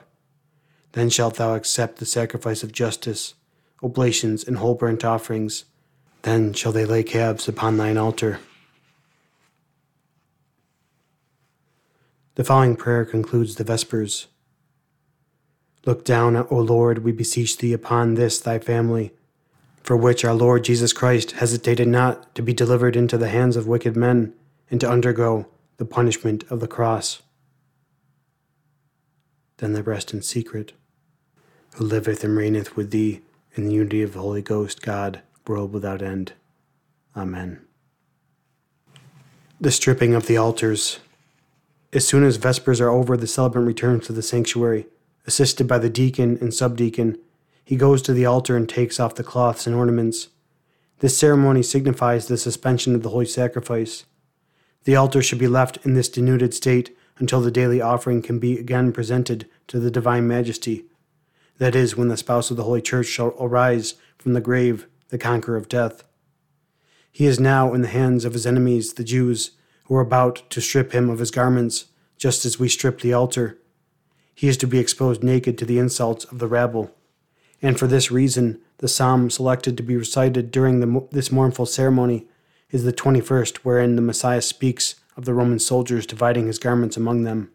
Then shalt thou accept the sacrifice of justice, oblations, and whole burnt offerings. Then shall they lay calves upon thine altar. The following prayer concludes the Vespers. Look down, O Lord, we beseech thee, upon this thy family, for which our Lord Jesus Christ hesitated not to be delivered into the hands of wicked men and to undergo the punishment of the cross. Then they rest in secret, who liveth and reigneth with thee in the unity of the Holy Ghost, God, world without end. Amen. The stripping of the altars. As soon as Vespers are over, the celebrant returns to the sanctuary Assisted by the deacon and subdeacon, he goes to the altar and takes off the cloths and ornaments. This ceremony signifies the suspension of the holy sacrifice. The altar should be left in this denuded state until the daily offering can be again presented to the divine majesty. That is, when the spouse of the Holy Church shall arise from the grave, the conqueror of death. He is now in the hands of his enemies, the Jews, who are about to strip him of his garments, just as we strip the altar he is to be exposed naked to the insults of the rabble. And for this reason, the psalm selected to be recited during the, this mournful ceremony is the 21st, wherein the Messiah speaks of the Roman soldiers dividing his garments among them.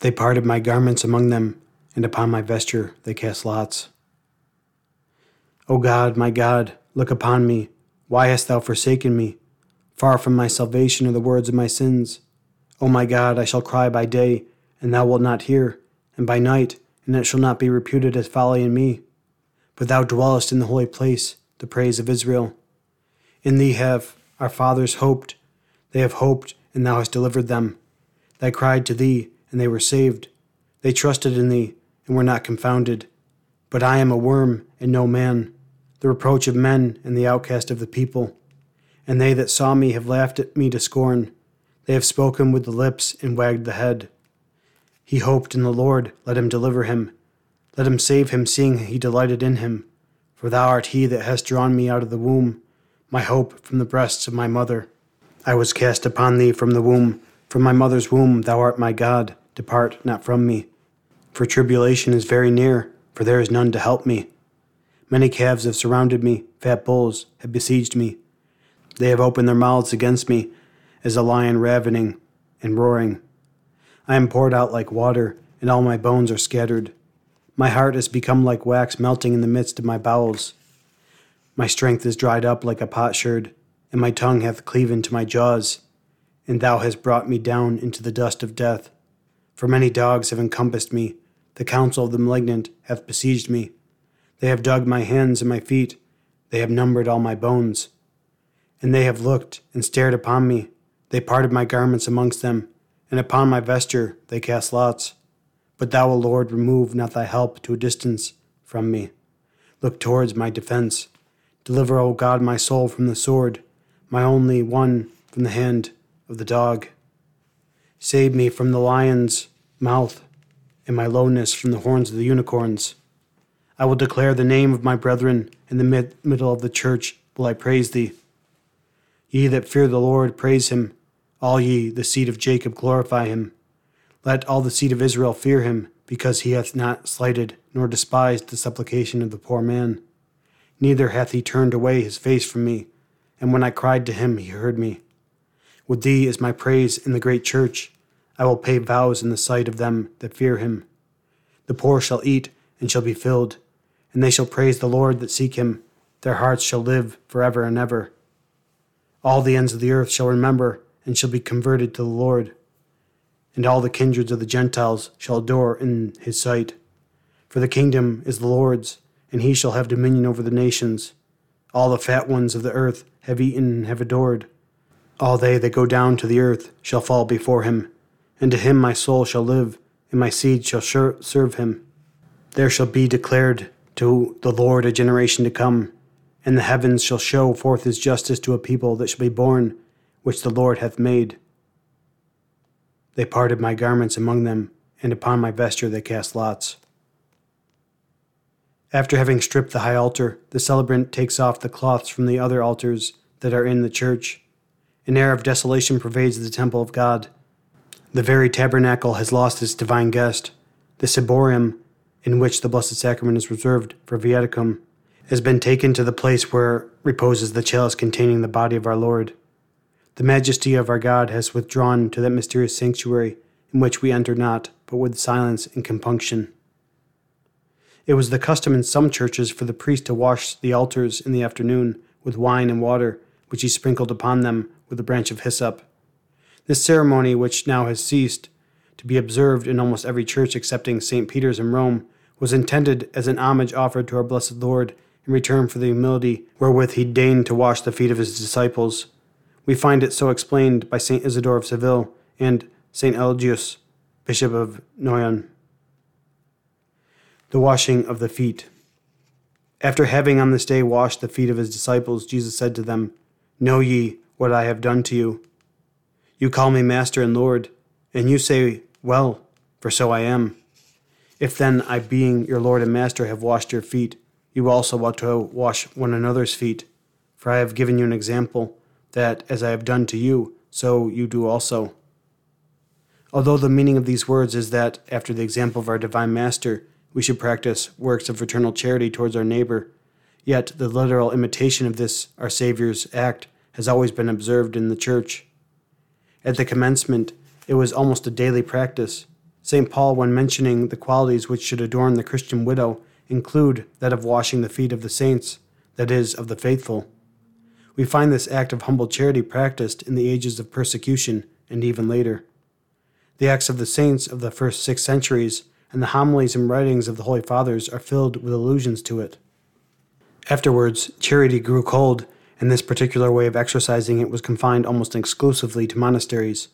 They parted my garments among them, and upon my vesture they cast lots. O God, my God, look upon me. Why hast thou forsaken me? Far from my salvation are the words of my sins. O my God, I shall cry by day and thou wilt not hear, and by night, and it shall not be reputed as folly in me. But thou dwellest in the holy place, the praise of Israel. In thee have our fathers hoped, they have hoped, and thou hast delivered them. They cried to thee, and they were saved. They trusted in thee, and were not confounded. But I am a worm, and no man, the reproach of men, and the outcast of the people. And they that saw me have laughed at me to scorn. They have spoken with the lips, and wagged the head. He hoped in the Lord, let him deliver him. Let him save him, seeing he delighted in him. For thou art he that hast drawn me out of the womb, my hope from the breasts of my mother. I was cast upon thee from the womb, from my mother's womb, thou art my God, depart not from me. For tribulation is very near, for there is none to help me. Many calves have surrounded me, fat bulls have besieged me. They have opened their mouths against me, as a lion ravening and roaring. I am poured out like water, and all my bones are scattered. My heart has become like wax melting in the midst of my bowels. My strength is dried up like a potsherd, and my tongue hath cleaven to my jaws. And thou hast brought me down into the dust of death. For many dogs have encompassed me, the counsel of the malignant hath besieged me. They have dug my hands and my feet, they have numbered all my bones. And they have looked and stared upon me, they parted my garments amongst them and upon my vesture they cast lots. But thou, O Lord, remove not thy help to a distance from me. Look towards my defense. Deliver, O God, my soul from the sword, my only one from the hand of the dog. Save me from the lion's mouth, and my lowness from the horns of the unicorns. I will declare the name of my brethren in the mid- middle of the church will I praise thee. Ye that fear the Lord, praise him. All ye, the seed of Jacob, glorify him. Let all the seed of Israel fear him, because he hath not slighted nor despised the supplication of the poor man. Neither hath he turned away his face from me. and when I cried to him, he heard me. With thee is my praise in the great church. I will pay vows in the sight of them that fear him. The poor shall eat and shall be filled, and they shall praise the Lord that seek him. Their hearts shall live for ever and ever. All the ends of the earth shall remember and shall be converted to the Lord, and all the kindreds of the Gentiles shall adore in his sight. For the kingdom is the Lord's, and he shall have dominion over the nations. All the fat ones of the earth have eaten and have adored. All they that go down to the earth shall fall before him, and to him my soul shall live, and my seed shall sure serve him. There shall be declared to the Lord a generation to come, and the heavens shall show forth his justice to a people that shall be born, which the Lord hath made. They parted my garments among them, and upon my vesture they cast lots. After having stripped the high altar, the celebrant takes off the cloths from the other altars that are in the church. An air of desolation pervades the temple of God. The very tabernacle has lost its divine guest. The ciborium, in which the Blessed Sacrament is reserved for viaticum, has been taken to the place where reposes the chalice containing the body of our Lord. The majesty of our God has withdrawn to that mysterious sanctuary in which we enter not, but with silence and compunction. It was the custom in some churches for the priest to wash the altars in the afternoon with wine and water, which he sprinkled upon them with a branch of hyssop. This ceremony, which now has ceased to be observed in almost every church excepting St. Peter's in Rome, was intended as an homage offered to our blessed Lord in return for the humility wherewith he deigned to wash the feet of his disciples. We find it so explained by St. Isidore of Seville and St. Eligius, Bishop of Noyon the washing of the feet. After having on this day washed the feet of his disciples, Jesus said to them, Know ye what I have done to you? You call me Master and Lord, and you say, Well, for so I am. If then I, being your Lord and Master, have washed your feet, you also ought to wash one another's feet. For I have given you an example, that as I have done to you, so you do also. Although the meaning of these words is that, after the example of our Divine Master, we should practice works of fraternal charity towards our neighbor. Yet the literal imitation of this our Saviour's act has always been observed in the Church. At the commencement, it was almost a daily practice. St. Paul, when mentioning the qualities which should adorn the Christian widow, include that of washing the feet of the saints, that is, of the faithful. We find this act of humble charity practiced in the ages of persecution and even later. The acts of the saints of the first six centuries and the homilies and writings of the Holy Fathers are filled with allusions to it. Afterwards, charity grew cold, and this particular way of exercising it was confined almost exclusively to monasteries.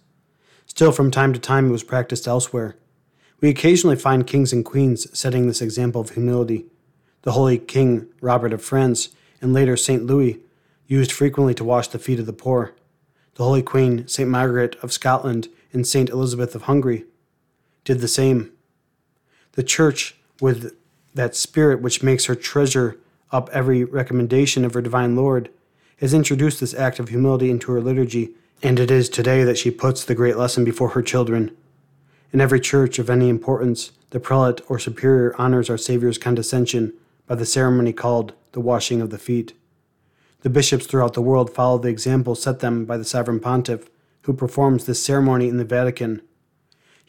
Still, from time to time, it was practiced elsewhere. We occasionally find kings and queens setting this example of humility. The holy King Robert of France, and later St. Louis, used frequently to wash the feet of the poor. The Holy Queen, St. Margaret of Scotland, and St. Elizabeth of Hungary did the same. The church, with that spirit which makes her treasure up every recommendation of her divine Lord, has introduced this act of humility into her liturgy, and it is today that she puts the great lesson before her children. In every church of any importance, the prelate or superior honors our Saviour's condescension by the ceremony called the washing of the feet. The bishops throughout the world follow the example set them by the sovereign pontiff, who performs this ceremony in the Vatican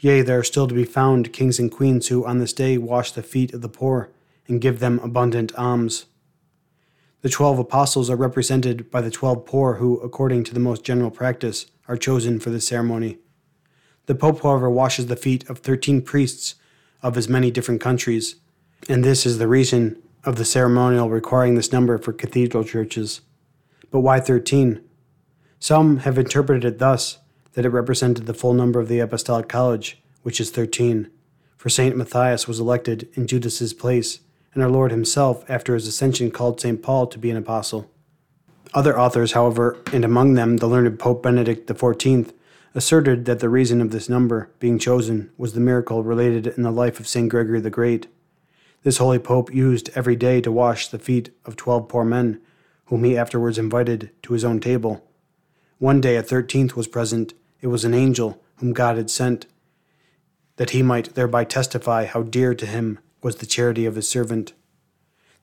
Yea, there are still to be found kings and queens who on this day wash the feet of the poor and give them abundant alms. The twelve apostles are represented by the twelve poor who, according to the most general practice, are chosen for this ceremony. The Pope, however, washes the feet of thirteen priests of as many different countries, and this is the reason of the ceremonial requiring this number for cathedral churches. But why thirteen? Some have interpreted it thus that it represented the full number of the Apostolic College, which is thirteen. For St. Matthias was elected in Judas's place, and our Lord himself, after his ascension, called St. Paul to be an apostle. Other authors, however, and among them the learned Pope Benedict XIV, asserted that the reason of this number being chosen was the miracle related in the life of St. Gregory the Great. This holy pope used every day to wash the feet of twelve poor men, whom he afterwards invited to his own table. One day a thirteenth was present, it was an angel whom God had sent, that he might thereby testify how dear to him was the charity of his servant.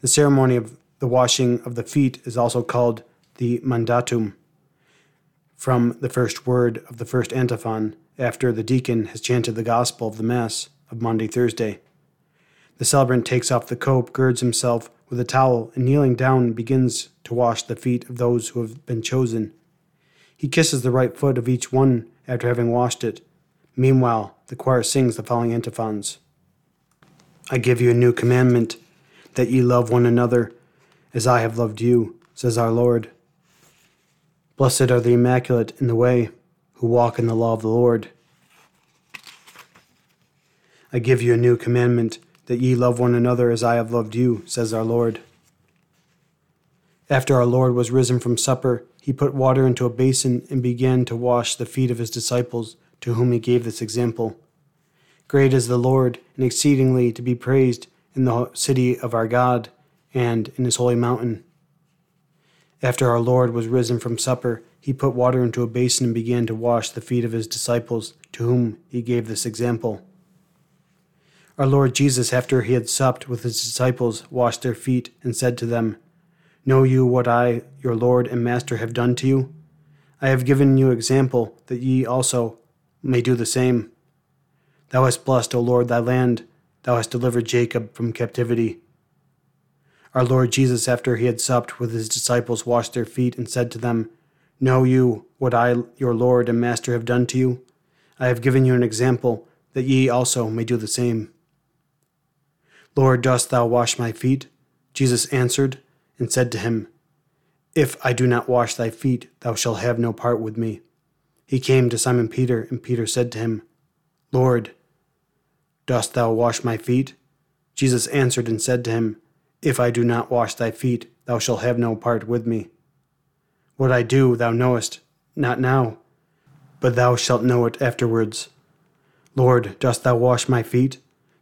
The ceremony of the washing of the feet is also called the mandatum from the first word of the first antiphon after the deacon has chanted the gospel of the Mass of Maundy Thursday. The celebrant takes off the cope, girds himself with a towel, and kneeling down begins to wash the feet of those who have been chosen. He kisses the right foot of each one after having washed it. Meanwhile, the choir sings the following antiphons I give you a new commandment, that ye love one another as I have loved you, says our Lord. Blessed are the immaculate in the way, who walk in the law of the Lord. I give you a new commandment, that ye love one another as I have loved you, says our Lord. After our Lord was risen from supper, he put water into a basin and began to wash the feet of his disciples, to whom he gave this example. Great is the Lord, and exceedingly to be praised in the city of our God, and in his holy mountain. After our Lord was risen from supper, he put water into a basin and began to wash the feet of his disciples, to whom he gave this example. Our Lord Jesus, after he had supped with his disciples, washed their feet and said to them, Know you what I, your Lord and Master, have done to you? I have given you example, that ye also may do the same. Thou hast blessed, O Lord, thy land. Thou hast delivered Jacob from captivity. Our Lord Jesus, after he had supped with his disciples, washed their feet and said to them, Know you what I, your Lord and Master, have done to you? I have given you an example, that ye also may do the same. Lord, dost thou wash my feet? Jesus answered and said to him, If I do not wash thy feet, thou shalt have no part with me. He came to Simon Peter, and Peter said to him, Lord, dost thou wash my feet? Jesus answered and said to him, If I do not wash thy feet, thou shalt have no part with me. What I do thou knowest, not now, but thou shalt know it afterwards. Lord, dost thou wash my feet?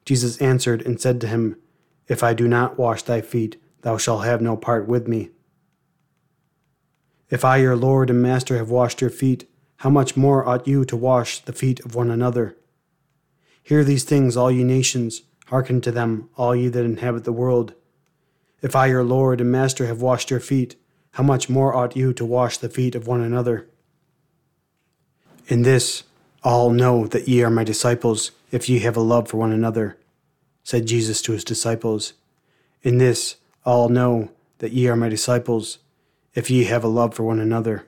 Jesus answered and said to him, If I do not wash thy feet, thou shalt have no part with me. If I, your Lord and Master, have washed your feet, how much more ought you to wash the feet of one another? Hear these things, all ye nations, hearken to them, all ye that inhabit the world. If I, your Lord and Master, have washed your feet, how much more ought you to wash the feet of one another? In this all know that ye are my disciples, if ye have a love for one another, said Jesus to his disciples. In this all know that ye are my disciples, if ye have a love for one another.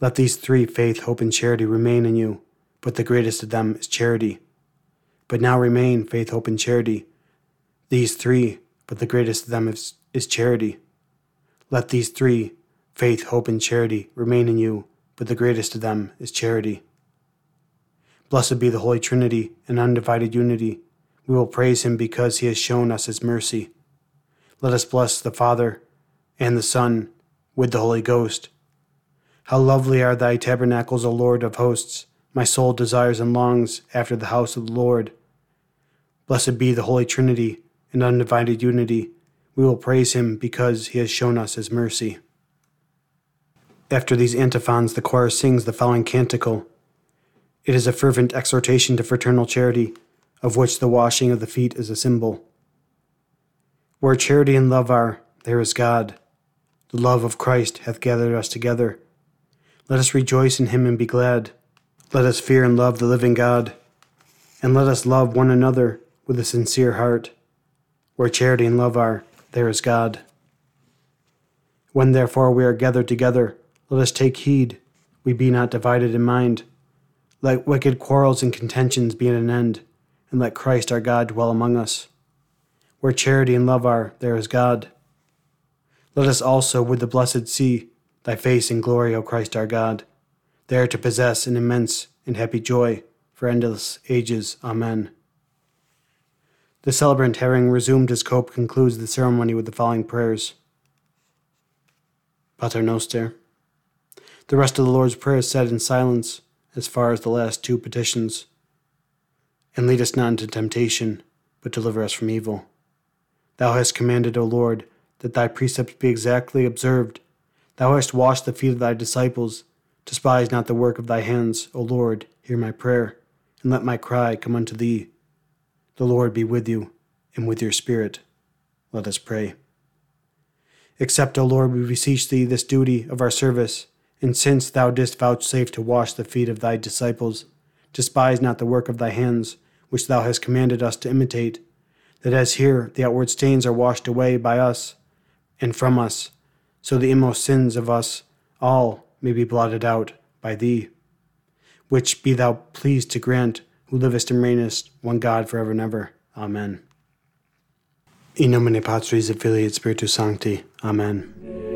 Let these three faith, hope, and charity remain in you, but the greatest of them is charity. But now remain faith, hope, and charity. These three, but the greatest of them is, is charity. Let these three, faith, hope, and charity, remain in you, but the greatest of them is charity. Blessed be the Holy Trinity in undivided unity. We will praise him because he has shown us his mercy. Let us bless the Father and the Son with the Holy Ghost. How lovely are thy tabernacles, O Lord of hosts! My soul desires and longs after the house of the Lord. Blessed be the Holy Trinity in undivided unity. We will praise him because he has shown us his mercy. After these antiphons, the choir sings the following canticle. It is a fervent exhortation to fraternal charity, of which the washing of the feet is a symbol. Where charity and love are, there is God. The love of Christ hath gathered us together. Let us rejoice in him and be glad. Let us fear and love the living God. And let us love one another with a sincere heart. Where charity and love are, there is God. When therefore we are gathered together, let us take heed we be not divided in mind. Let wicked quarrels and contentions be at an end, and let Christ our God dwell among us. Where charity and love are, there is God. Let us also with the blessed see thy face in glory, O Christ our God, there to possess an immense and happy joy for endless ages. Amen. The celebrant, having resumed his cope, concludes the ceremony with the following prayers Pater Noster. The rest of the Lord's Prayer is said in silence as far as the last two petitions. And lead us not into temptation, but deliver us from evil. Thou hast commanded, O Lord, that thy precepts be exactly observed. Thou hast washed the feet of thy disciples. Despise not the work of thy hands, O Lord, hear my prayer, and let my cry come unto thee. The Lord be with you, and with your spirit. Let us pray. Accept, O Lord, we beseech thee, this duty of our service, and since thou didst vouchsafe to wash the feet of thy disciples, despise not the work of thy hands, which thou hast commanded us to imitate, that as here the outward stains are washed away by us and from us, so the inmost sins of us all may be blotted out by thee. Which be thou pleased to grant, who livest and reignest, one God for ever and ever. Amen. In nomine Patris et Filii et Spiritus Sancti. Amen.